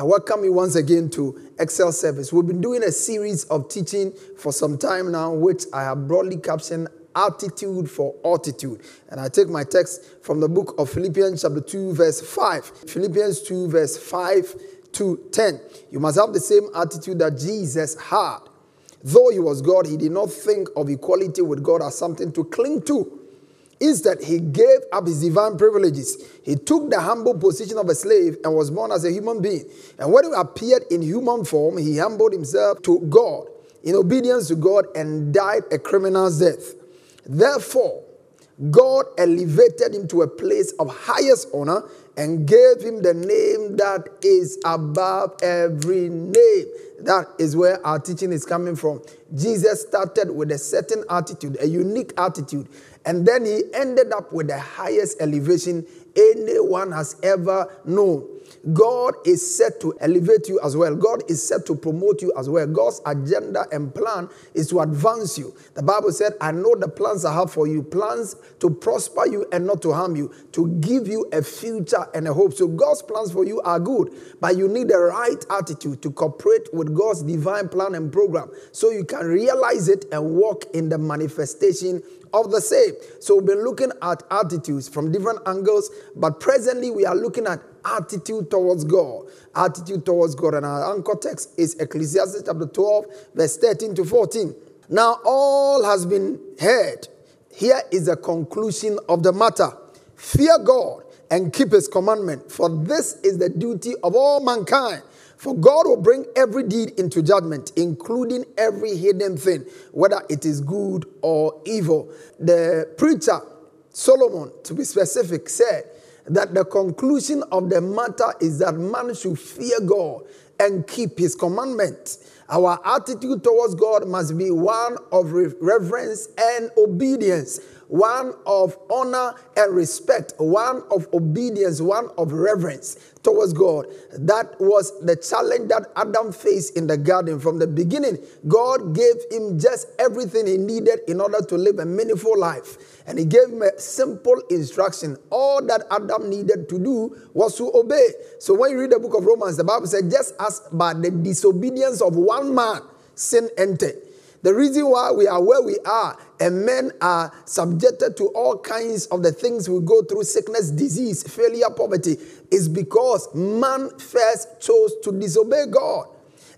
I welcome you once again to Excel Service. We've been doing a series of teaching for some time now, which I have broadly captioned Attitude for Altitude. And I take my text from the book of Philippians, chapter 2, verse 5. Philippians 2, verse 5 to 10. You must have the same attitude that Jesus had. Though he was God, he did not think of equality with God as something to cling to. Instead, he gave up his divine privileges. He took the humble position of a slave and was born as a human being. And when he appeared in human form, he humbled himself to God in obedience to God and died a criminal's death. Therefore, God elevated him to a place of highest honor and gave him the name that is above every name. That is where our teaching is coming from. Jesus started with a certain attitude, a unique attitude and then he ended up with the highest elevation anyone has ever known. God is set to elevate you as well. God is set to promote you as well. God's agenda and plan is to advance you. The Bible said, I know the plans I have for you plans to prosper you and not to harm you, to give you a future and a hope. So, God's plans for you are good, but you need the right attitude to cooperate with God's divine plan and program so you can realize it and walk in the manifestation of the same. So we've been looking at attitudes from different angles, but presently we are looking at attitude towards God. Attitude towards God. And our anchor text is Ecclesiastes chapter 12, verse 13 to 14. Now all has been heard. Here is the conclusion of the matter. Fear God and keep his commandment, for this is the duty of all mankind. For God will bring every deed into judgment, including every hidden thing, whether it is good or evil. The preacher, Solomon, to be specific, said that the conclusion of the matter is that man should fear God and keep his commandment. Our attitude towards God must be one of reverence and obedience one of honor and respect, one of obedience, one of reverence towards God. That was the challenge that Adam faced in the garden from the beginning. God gave him just everything he needed in order to live a meaningful life. And he gave him a simple instruction. All that Adam needed to do was to obey. So when you read the book of Romans, the Bible said, just as by the disobedience of one man, sin entered. The reason why we are where we are and men are subjected to all kinds of the things we go through sickness, disease, failure, poverty is because man first chose to disobey God.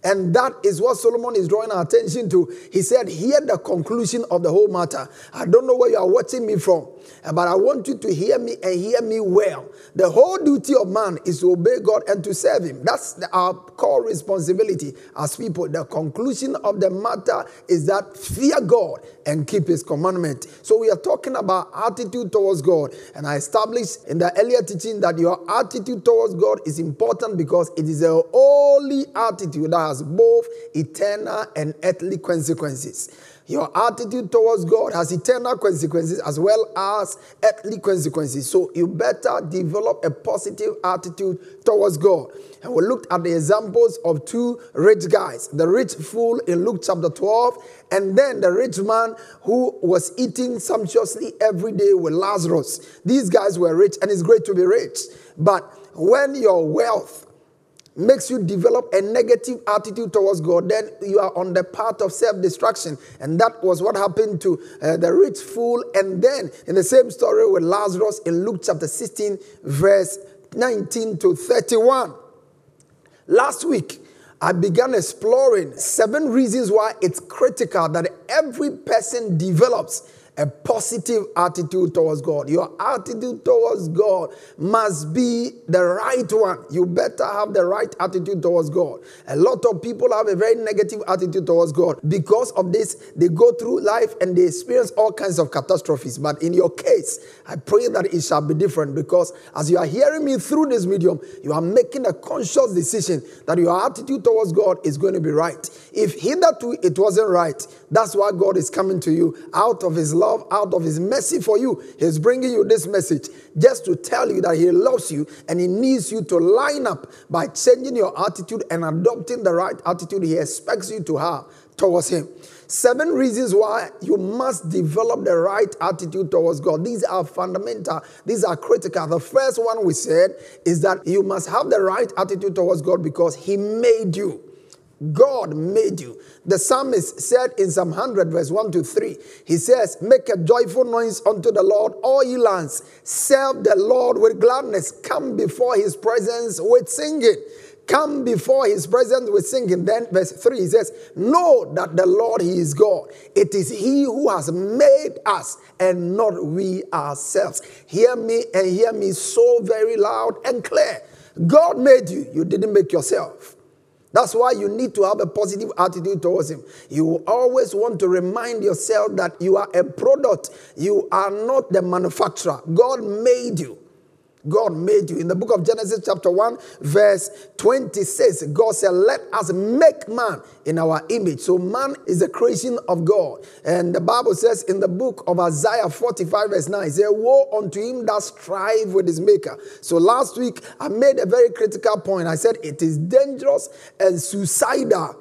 And that is what Solomon is drawing our attention to. He said, Hear the conclusion of the whole matter. I don't know where you are watching me from, but I want you to hear me and hear me well. The whole duty of man is to obey God and to serve Him. That's our core responsibility as people. The conclusion of the matter is that fear God and keep His commandment. So we are talking about attitude towards God. And I established in the earlier teaching that your attitude towards God is important because it is a holy attitude that has both eternal and earthly consequences. Your attitude towards God has eternal consequences as well as earthly consequences. So you better develop a positive attitude towards God. And we looked at the examples of two rich guys the rich fool in Luke chapter 12, and then the rich man who was eating sumptuously every day with Lazarus. These guys were rich, and it's great to be rich. But when your wealth makes you develop a negative attitude towards God, then you are on the path of self destruction. And that was what happened to uh, the rich fool. And then in the same story with Lazarus in Luke chapter 16, verse 19 to 31. Last week, I began exploring seven reasons why it's critical that every person develops a positive attitude towards God. Your attitude towards God must be the right one. You better have the right attitude towards God. A lot of people have a very negative attitude towards God. Because of this, they go through life and they experience all kinds of catastrophes. But in your case, I pray that it shall be different because as you are hearing me through this medium, you are making a conscious decision that your attitude towards God is going to be right. If hitherto it wasn't right, that's why God is coming to you out of His love, out of His mercy for you. He's bringing you this message just to tell you that He loves you and He needs you to line up by changing your attitude and adopting the right attitude He expects you to have towards Him. Seven reasons why you must develop the right attitude towards God. These are fundamental, these are critical. The first one we said is that you must have the right attitude towards God because He made you. God made you. The psalmist said in Psalm 100, verse 1 to 3, he says, Make a joyful noise unto the Lord, all ye lands. Serve the Lord with gladness. Come before his presence with singing. Come before his presence with singing. Then, verse 3, he says, Know that the Lord, he is God. It is he who has made us and not we ourselves. Hear me and hear me so very loud and clear. God made you, you didn't make yourself. That's why you need to have a positive attitude towards Him. You always want to remind yourself that you are a product, you are not the manufacturer. God made you. God made you. In the book of Genesis, chapter 1, verse 26, God said, Let us make man in our image. So, man is a creation of God. And the Bible says in the book of Isaiah 45, verse 9, it says, Woe unto him that strive with his maker. So, last week, I made a very critical point. I said, It is dangerous and suicidal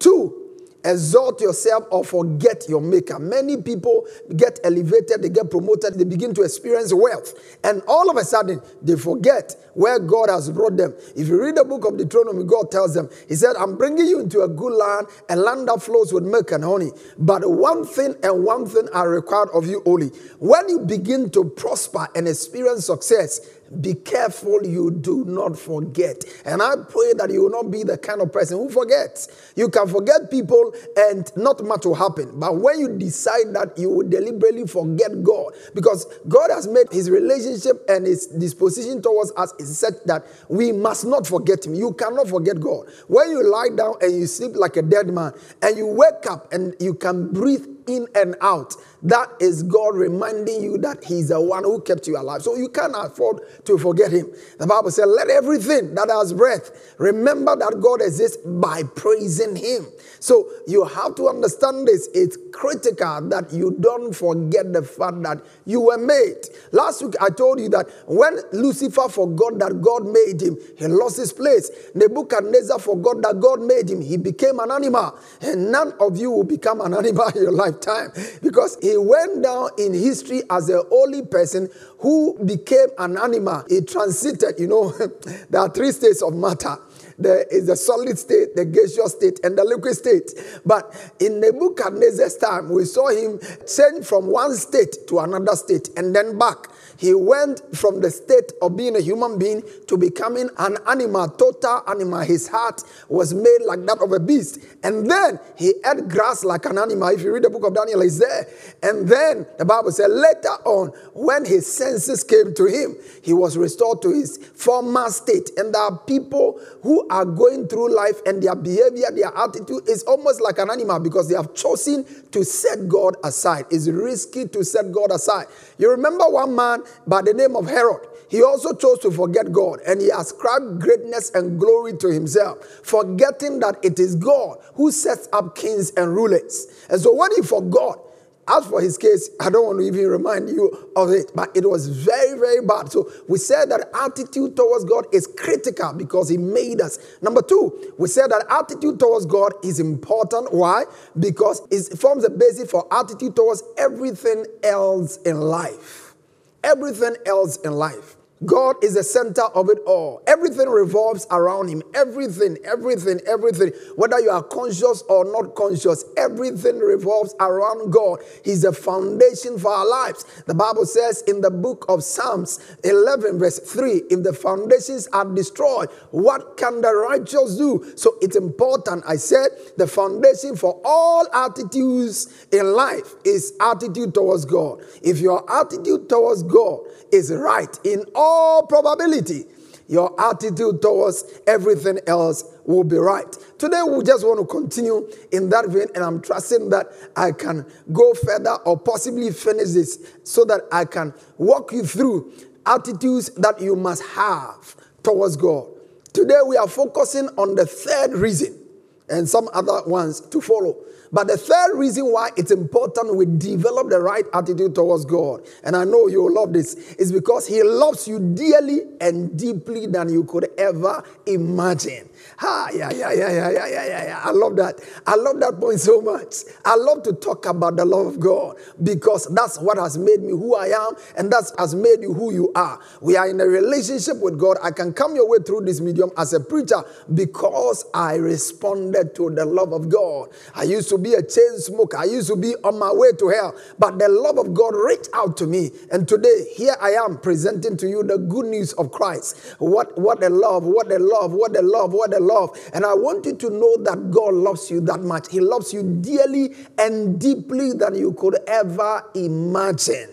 to exalt yourself or forget your maker. Many people get elevated, they get promoted, they begin to experience wealth, and all of a sudden they forget where God has brought them. If you read the book of Deuteronomy, God tells them, He said, I'm bringing you into a good land, a land that flows with milk and honey. But one thing and one thing are required of you only. When you begin to prosper and experience success, be careful you do not forget. And I pray that you will not be the kind of person who forgets. You can forget people and not much will happen. But when you decide that you will deliberately forget God, because God has made his relationship and his disposition towards us is such that we must not forget him. You cannot forget God. When you lie down and you sleep like a dead man and you wake up and you can breathe in and out. That is God reminding you that He's the one who kept you alive. So you can't afford to forget Him. The Bible says, Let everything that has breath remember that God exists by praising Him. So you have to understand this. It's critical that you don't forget the fact that you were made. Last week I told you that when Lucifer forgot that God made him, he lost his place. Nebuchadnezzar forgot that God made him, he became an animal. And none of you will become an animal in your lifetime because he went down in history as the only person who became an animal. He transited, you know, there are three states of matter there is the solid state, the gaseous state, and the liquid state. But in Nebuchadnezzar's time, we saw him change from one state to another state and then back. He went from the state of being a human being to becoming an animal, total animal. His heart was made like that of a beast. And then he ate grass like an animal. If you read the book of Daniel, it's there. And then the Bible said later on, when his senses came to him, he was restored to his former state. And there are people who are going through life and their behavior, their attitude is almost like an animal because they have chosen to set God aside. It's risky to set God aside. You remember one man by the name of Herod. He also chose to forget God and he ascribed greatness and glory to himself, forgetting that it is God who sets up kings and rulers. And so when he forgot, as for his case, I don't want to even remind you of it, but it was very, very bad. So we said that attitude towards God is critical because he made us. Number two, we said that attitude towards God is important. Why? Because it forms a basis for attitude towards everything else in life everything else in life. God is the center of it all. Everything revolves around Him. Everything, everything, everything. Whether you are conscious or not conscious, everything revolves around God. He's the foundation for our lives. The Bible says in the book of Psalms 11, verse 3 if the foundations are destroyed, what can the righteous do? So it's important. I said the foundation for all attitudes in life is attitude towards God. If your attitude towards God is right in all probability, your attitude towards everything else will be right. Today, we just want to continue in that vein, and I'm trusting that I can go further or possibly finish this so that I can walk you through attitudes that you must have towards God. Today, we are focusing on the third reason and some other ones to follow. But the third reason why it's important we develop the right attitude towards God, and I know you'll love this, is because He loves you dearly and deeply than you could ever imagine. Ha, yeah, yeah, yeah, yeah, yeah, yeah, yeah, yeah. I love that. I love that point so much. I love to talk about the love of God because that's what has made me who I am, and that's has made you who you are. We are in a relationship with God. I can come your way through this medium as a preacher because I responded to the love of God. I used to be a chain smoker. I used to be on my way to hell, but the love of God reached out to me, and today here I am presenting to you the good news of Christ. What what a love! What a love! What a love! What a love. And I want you to know that God loves you that much. He loves you dearly and deeply than you could ever imagine.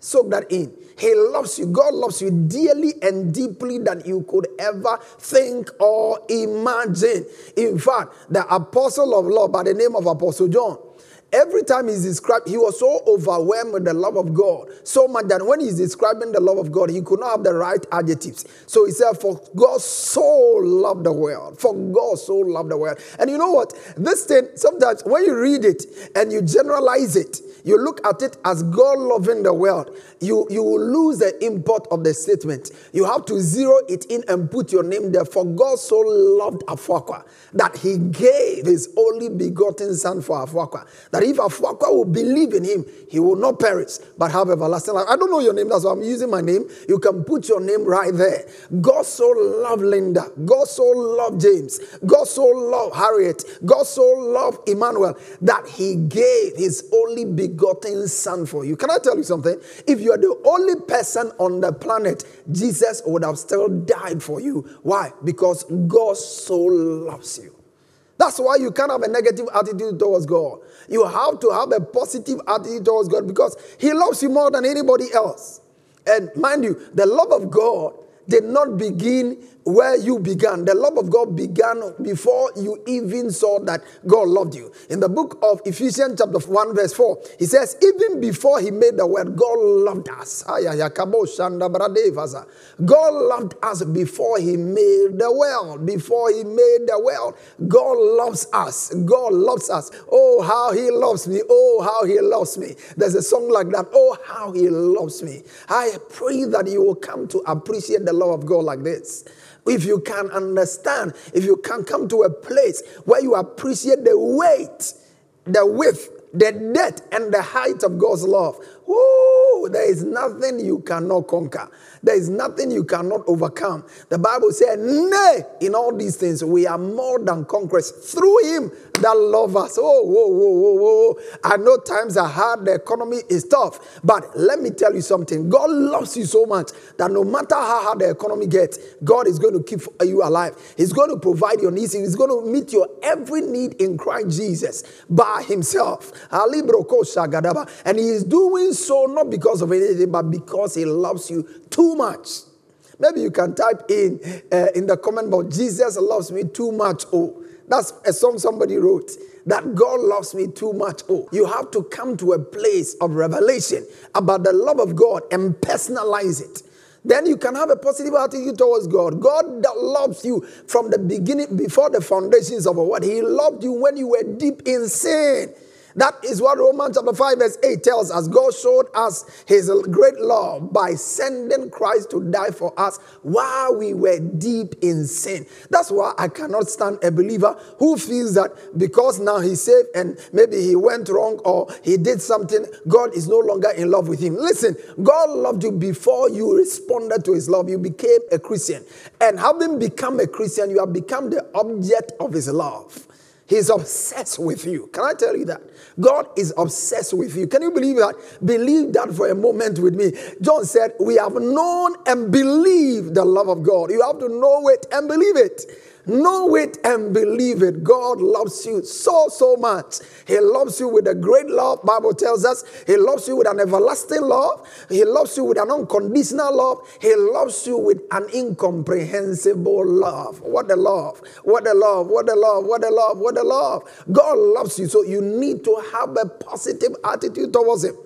Soak that in. He loves you. God loves you dearly and deeply than you could ever think or imagine. In fact, the apostle of love by the name of Apostle John, Every time he's described, he was so overwhelmed with the love of God, so much that when he's describing the love of God, he could not have the right adjectives. So he said, For God so loved the world. For God so loved the world. And you know what? This thing, sometimes when you read it and you generalize it, you look at it as God loving the world, you, you will lose the import of the statement. You have to zero it in and put your name there. For God so loved Afuakwa that he gave his only begotten son for Afuakwa. That if Afuakwa will believe in him, he will not perish but have everlasting life. I don't know your name, that's why I'm using my name. You can put your name right there. God so loved Linda. God so loved James. God so loved Harriet. God so loved Emmanuel that he gave his only begotten son for you. Can I tell you something? If you are the only person on the planet, Jesus would have still died for you. Why? Because God so loves you. That's why you can't have a negative attitude towards God. You have to have a positive attitude towards God because He loves you more than anybody else. And mind you, the love of God did not begin where you began. The love of God began before you even saw that God loved you. In the book of Ephesians, chapter 1, verse 4, he says, Even before he made the world, God loved us. God loved us before he made the world. Before he made the world, God loves us. God loves us. Oh, how he loves me. Oh, how he loves me. There's a song like that. Oh, how he loves me. I pray that you will come to appreciate the love of God like this if you can understand, if you can come to a place where you appreciate the weight, the width, the depth, and the height of God's love, There is nothing you cannot conquer. There is nothing you cannot overcome. The Bible said, Nay, in all these things, we are more than conquerors through Him that love us. Oh, whoa, whoa, whoa, whoa. I know times are hard, the economy is tough, but let me tell you something. God loves you so much that no matter how hard the economy gets, God is going to keep you alive. He's going to provide your needs. He's going to meet your every need in Christ Jesus by Himself. And He is doing so not because of anything, but because He loves you too much. Maybe you can type in uh, in the comment box, Jesus loves me too much. Oh, that's a song somebody wrote. That God loves me too much. Oh, you have to come to a place of revelation about the love of God and personalize it. Then you can have a positive attitude towards God. God that loves you from the beginning, before the foundations of world. He loved you when you were deep in sin. That is what Romans chapter 5, verse 8 tells us. God showed us his great love by sending Christ to die for us while we were deep in sin. That's why I cannot stand a believer who feels that because now he's saved and maybe he went wrong or he did something, God is no longer in love with him. Listen, God loved you before you responded to his love. You became a Christian. And having become a Christian, you have become the object of his love. He's obsessed with you. Can I tell you that? God is obsessed with you. Can you believe that? Believe that for a moment with me. John said, We have known and believed the love of God. You have to know it and believe it. Know it and believe it. God loves you so, so much. He loves you with a great love. Bible tells us he loves you with an everlasting love. He loves you with an unconditional love. He loves you with an incomprehensible love. What a love. What a love. What a love. What a love. What a love. God loves you. So you need to have a positive attitude towards him.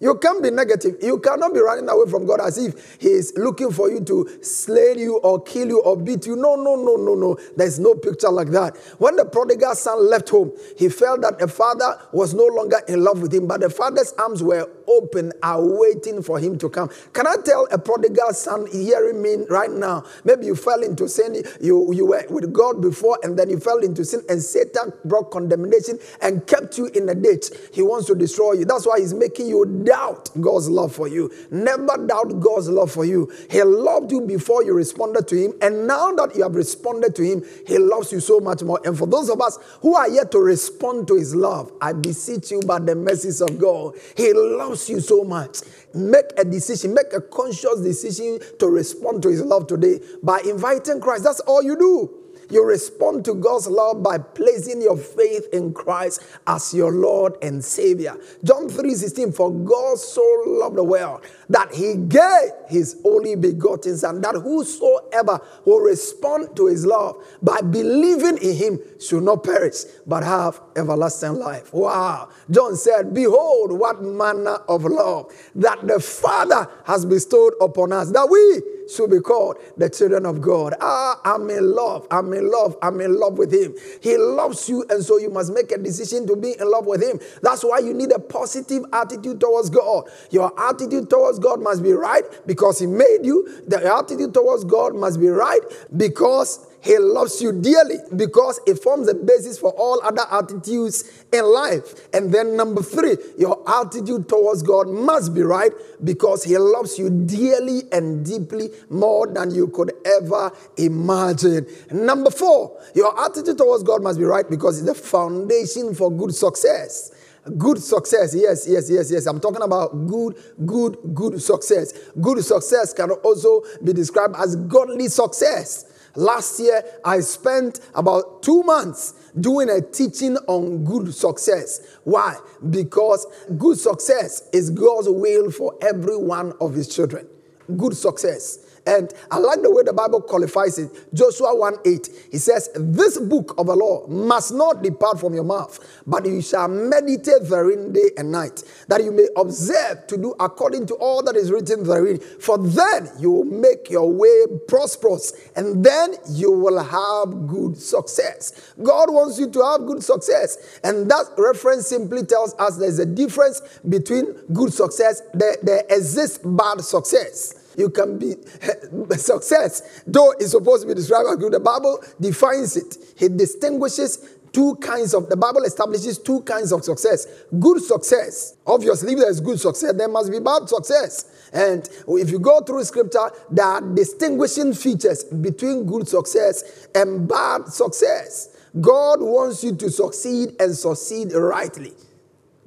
You can't be negative. You cannot be running away from God as if He is looking for you to slay you or kill you or beat you. No, no, no, no, no. There's no picture like that. When the prodigal son left home, he felt that the father was no longer in love with him, but the father's arms were open, are waiting for him to come. Can I tell a prodigal son hearing me right now? Maybe you fell into sin, you, you were with God before, and then you fell into sin, and Satan brought condemnation and kept you in a ditch. He wants to destroy you. That's why he's making you doubt God's love for you. Never doubt God's love for you. He loved you before you responded to Him. And now that you have responded to Him, He loves you so much more. And for those of us who are yet to respond to His love, I beseech you by the mercies of God. He loves you so much. Make a decision, make a conscious decision to respond to His love today by inviting Christ. That's all you do. You respond to God's love by placing your faith in Christ as your Lord and Savior. John 3:16 For God so loved the world that he gave his only begotten son that whosoever will respond to his love by believing in him should not perish but have everlasting life. Wow. John said, Behold, what manner of love that the Father has bestowed upon us that we should be called the children of God. Ah, I'm in love. I'm in love. I'm in love with Him. He loves you, and so you must make a decision to be in love with Him. That's why you need a positive attitude towards God. Your attitude towards God must be right because He made you. The attitude towards God must be right because he loves you dearly because it forms the basis for all other attitudes in life. And then, number three, your attitude towards God must be right because He loves you dearly and deeply more than you could ever imagine. Number four, your attitude towards God must be right because it's the foundation for good success. Good success, yes, yes, yes, yes. I'm talking about good, good, good success. Good success can also be described as godly success. Last year, I spent about two months doing a teaching on good success. Why? Because good success is God's will for every one of his children. Good success. And I like the way the Bible qualifies it. Joshua 1 8. He says, This book of the law must not depart from your mouth, but you shall meditate therein day and night, that you may observe to do according to all that is written therein. For then you will make your way prosperous, and then you will have good success. God wants you to have good success. And that reference simply tells us there's a difference between good success, there, there exists bad success you can be eh, success, though it's supposed to be described as good. The Bible defines it. It distinguishes two kinds of the bible establishes two kinds of success. Good success obviously if there's good success there must be bad success. And if you go through scripture there are distinguishing features between good success and bad success. God wants you to succeed and succeed rightly.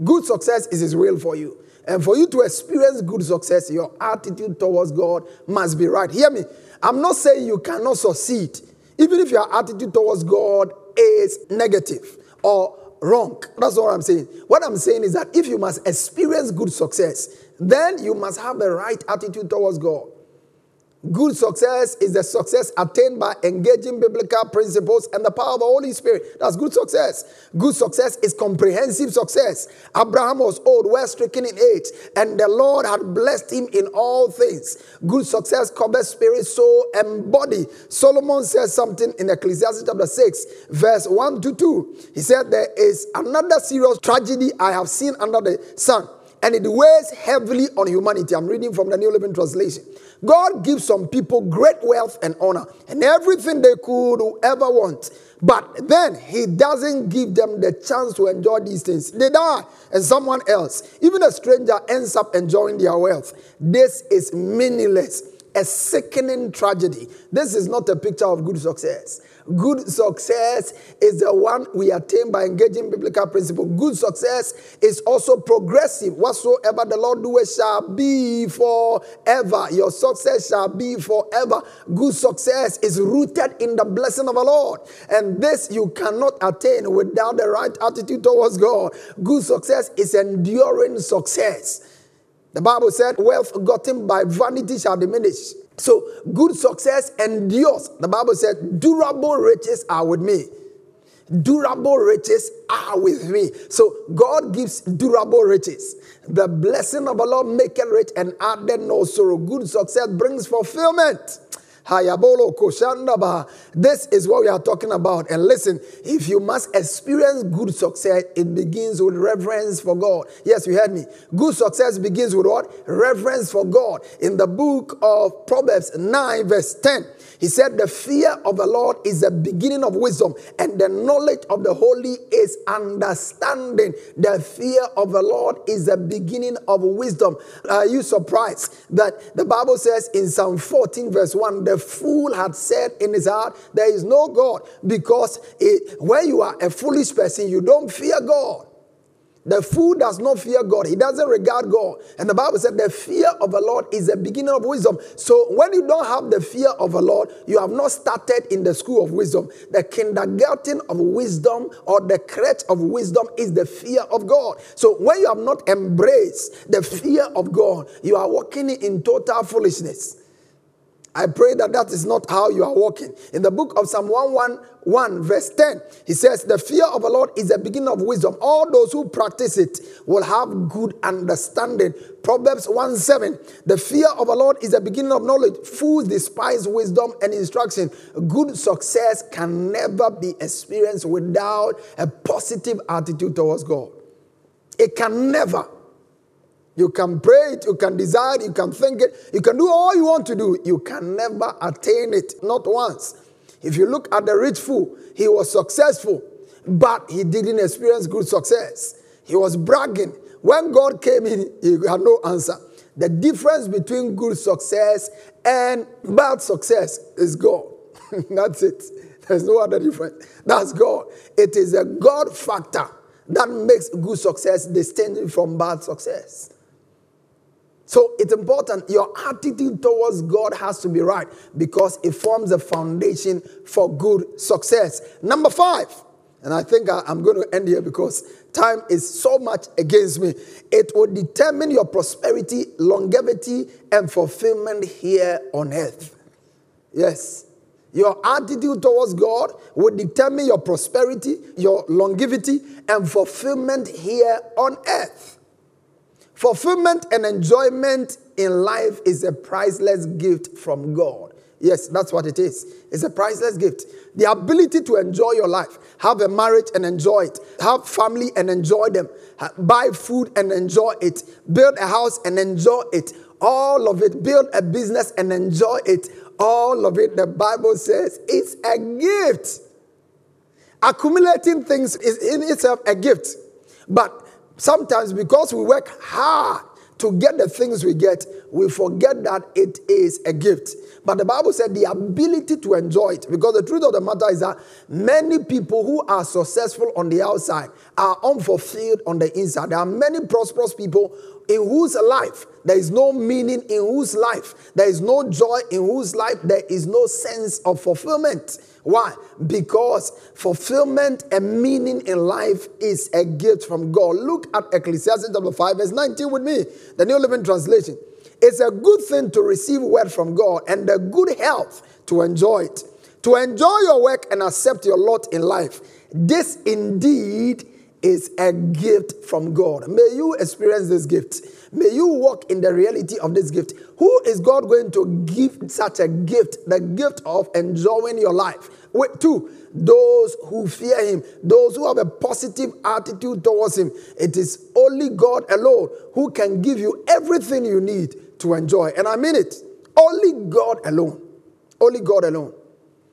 Good success is his will for you and for you to experience good success, your attitude towards God must be right. Hear me. I'm not saying you cannot succeed, even if your attitude towards God is negative or wrong. That's what I'm saying. What I'm saying is that if you must experience good success, then you must have the right attitude towards God. Good success is the success attained by engaging biblical principles and the power of the Holy Spirit. That's good success. Good success is comprehensive success. Abraham was old, well stricken in age, and the Lord had blessed him in all things. Good success covers spirit, soul, and body. Solomon says something in Ecclesiastes chapter 6, verse 1 to 2. He said, There is another serious tragedy I have seen under the sun and it weighs heavily on humanity. I'm reading from the New Living Translation. God gives some people great wealth and honor and everything they could ever want. But then he doesn't give them the chance to enjoy these things. They die, and someone else, even a stranger, ends up enjoying their wealth. This is meaningless, a sickening tragedy. This is not a picture of good success. Good success is the one we attain by engaging biblical principle. Good success is also progressive. Whatsoever the Lord doeth shall be forever. Your success shall be forever. Good success is rooted in the blessing of the Lord. And this you cannot attain without the right attitude towards God. Good success is enduring success. The Bible said, Wealth gotten by vanity shall diminish. So good success endures. The Bible said, durable riches are with me. Durable riches are with me. So God gives durable riches. The blessing of the Lord maketh rich and added no sorrow. Good success brings fulfillment. Hayabolo. This is what we are talking about. And listen, if you must experience good success, it begins with reverence for God. Yes, you heard me. Good success begins with what? Reverence for God. In the book of Proverbs 9, verse 10, he said, The fear of the Lord is the beginning of wisdom, and the knowledge of the holy is understanding. The fear of the Lord is the beginning of wisdom. Are you surprised that the Bible says in Psalm 14, verse 1, the fool had said in his heart, There is no God, because it, when you are a foolish person, you don't fear God. The fool does not fear God. He doesn't regard God. And the Bible said the fear of the Lord is the beginning of wisdom. So when you don't have the fear of the Lord, you have not started in the school of wisdom. The kindergarten of wisdom or the crèche of wisdom is the fear of God. So when you have not embraced the fear of God, you are walking in total foolishness. I pray that that is not how you are walking. In the book of Psalm 111, verse 10, he says, The fear of the Lord is the beginning of wisdom. All those who practice it will have good understanding. Proverbs 1 7, the fear of the Lord is the beginning of knowledge. Fools despise wisdom and instruction. Good success can never be experienced without a positive attitude towards God. It can never. You can pray it, you can desire it, you can think it, you can do all you want to do. You can never attain it, not once. If you look at the rich fool, he was successful, but he didn't experience good success. He was bragging. When God came in, he had no answer. The difference between good success and bad success is God. That's it. There's no other difference. That's God. It is a God factor that makes good success distinct from bad success. So it's important. Your attitude towards God has to be right because it forms a foundation for good success. Number five, and I think I, am going to end here because time is so much against me. It will determine your prosperity, longevity, and fulfillment here on earth. Yes. Your attitude towards God will determine your prosperity, your longevity, and fulfillment here on earth. Fulfillment and enjoyment in life is a priceless gift from God. Yes, that's what it is. It's a priceless gift. The ability to enjoy your life, have a marriage and enjoy it, have family and enjoy them, buy food and enjoy it, build a house and enjoy it, all of it, build a business and enjoy it, all of it, the Bible says, it's a gift. Accumulating things is in itself a gift. But Sometimes, because we work hard to get the things we get, we forget that it is a gift. But the Bible said the ability to enjoy it, because the truth of the matter is that many people who are successful on the outside are unfulfilled on the inside. There are many prosperous people in whose life there is no meaning, in whose life there is no joy, in whose life there is no sense of fulfillment. Why? Because fulfillment and meaning in life is a gift from God. Look at Ecclesiastes chapter 5, verse 19 with me, the New Living Translation. It's a good thing to receive word from God and the good health to enjoy it. To enjoy your work and accept your lot in life. This indeed is a gift from God. May you experience this gift. May you walk in the reality of this gift. Who is God going to give such a gift? The gift of enjoying your life. Wait, two, those who fear him, those who have a positive attitude towards him. It is only God alone who can give you everything you need to enjoy. And I mean it. Only God alone. Only God alone.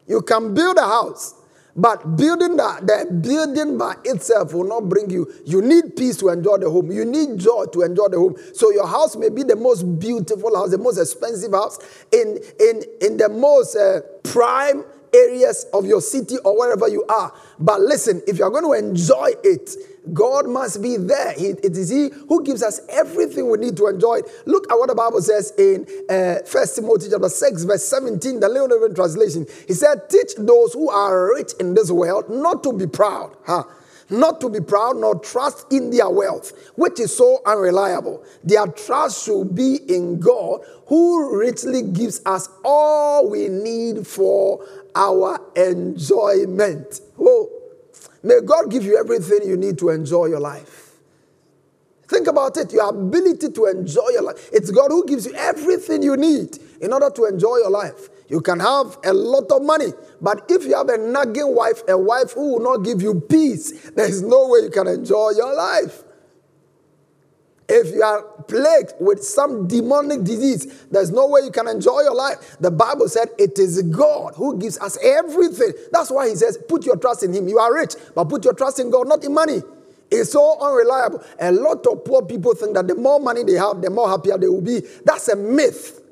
You can build a house, but building that, the building by itself will not bring you. You need peace to enjoy the home. You need joy to enjoy the home. So your house may be the most beautiful house, the most expensive house in in in the most uh, prime areas of your city or wherever you are. But listen, if you're going to enjoy it, God must be there. He, it is He who gives us everything we need to enjoy it. Look at what the Bible says in uh, Timothy chapter 6, verse 17, the Living Translation. He said, Teach those who are rich in this world not to be proud. Huh? Not to be proud nor trust in their wealth, which is so unreliable. Their trust should be in God, who richly gives us all we need for our enjoyment. Oh, may God give you everything you need to enjoy your life. Think about it your ability to enjoy your life. It's God who gives you everything you need in order to enjoy your life. You can have a lot of money, but if you have a nagging wife, a wife who will not give you peace, there is no way you can enjoy your life. If you are plagued with some demonic disease, there's no way you can enjoy your life. The Bible said it is God who gives us everything. That's why He says, put your trust in Him. You are rich, but put your trust in God, not in money. It's so unreliable. A lot of poor people think that the more money they have, the more happier they will be. That's a myth.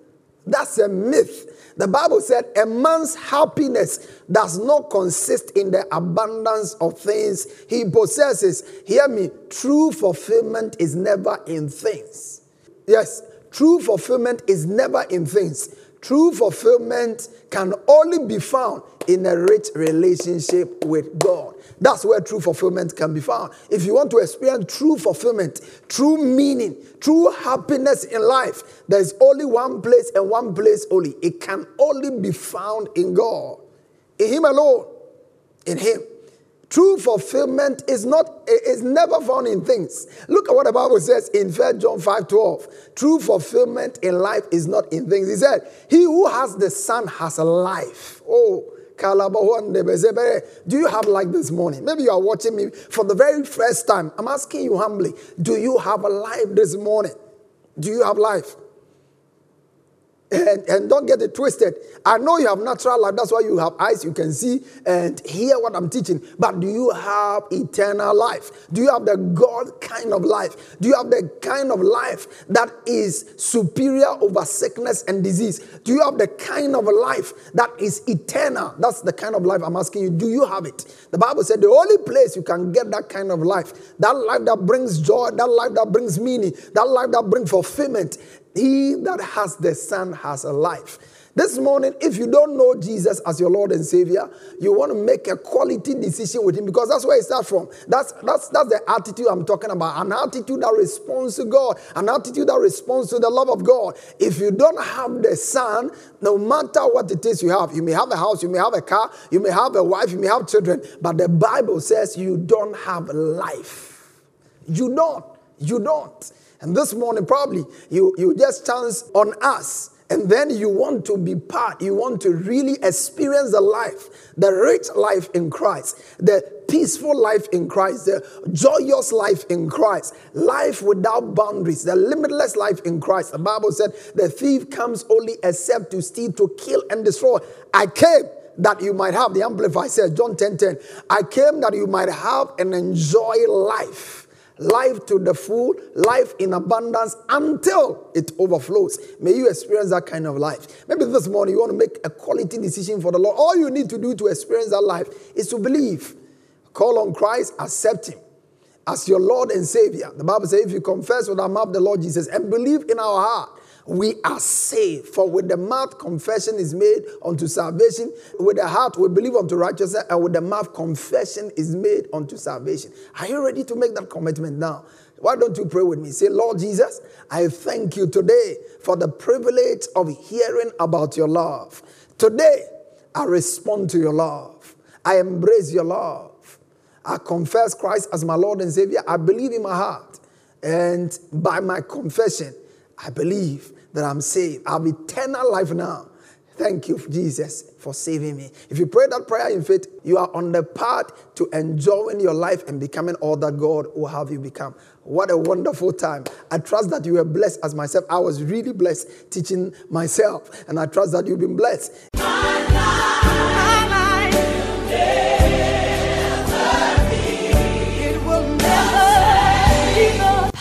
That's a myth. The Bible said a man's happiness does not consist in the abundance of things he possesses. Hear me, true fulfillment is never in things. Yes, true fulfillment is never in things. True fulfillment can only be found in a rich relationship with God. That's where true fulfillment can be found. If you want to experience true fulfillment, true meaning, true happiness in life, there's only one place and one place only. It can only be found in God, in Him alone, in Him. True fulfillment is not is never found in things. Look at what the Bible says in 1 John 5 12. True fulfillment in life is not in things. He said, He who has the Son has a life. Oh, do you have life this morning? Maybe you are watching me for the very first time. I'm asking you humbly, do you have a life this morning? Do you have life? And, and don't get it twisted. I know you have natural life. That's why you have eyes you can see and hear what I'm teaching. But do you have eternal life? Do you have the God kind of life? Do you have the kind of life that is superior over sickness and disease? Do you have the kind of life that is eternal? That's the kind of life I'm asking you. Do you have it? The Bible said the only place you can get that kind of life, that life that brings joy, that life that brings meaning, that life that brings fulfillment, he that has the Son has a life. This morning, if you don't know Jesus as your Lord and Savior, you want to make a quality decision with Him because that's where it starts from. That's, that's, that's the attitude I'm talking about. An attitude that responds to God, an attitude that responds to the love of God. If you don't have the Son, no matter what it is you have, you may have a house, you may have a car, you may have a wife, you may have children, but the Bible says you don't have life. You don't. You don't. And this morning, probably you, you just chance on us. And then you want to be part, you want to really experience the life, the rich life in Christ, the peaceful life in Christ, the joyous life in Christ, life without boundaries, the limitless life in Christ. The Bible said, The thief comes only except to steal, to kill, and destroy. I came that you might have, the Amplified says, John 10 10, I came that you might have and enjoy life life to the full, life in abundance until it overflows. May you experience that kind of life. Maybe this morning you want to make a quality decision for the Lord. All you need to do to experience that life is to believe. Call on Christ, accept Him as your Lord and Savior. The Bible says, if you confess with our mouth the Lord Jesus and believe in our heart we are saved. For with the mouth confession is made unto salvation, with the heart we believe unto righteousness, and with the mouth confession is made unto salvation. Are you ready to make that commitment now? Why don't you pray with me? Say, Lord Jesus, I thank you today for the privilege of hearing about your love. Today, I respond to your love. I embrace your love. I confess Christ as my Lord and Savior. I believe in my heart. And by my confession, I believe that I'm saved. I have eternal life now. Thank you, Jesus, for saving me. If you pray that prayer in faith, you are on the path to enjoying your life and becoming all that God will have you become. What a wonderful time. I trust that you were blessed as myself. I was really blessed teaching myself, and I trust that you've been blessed.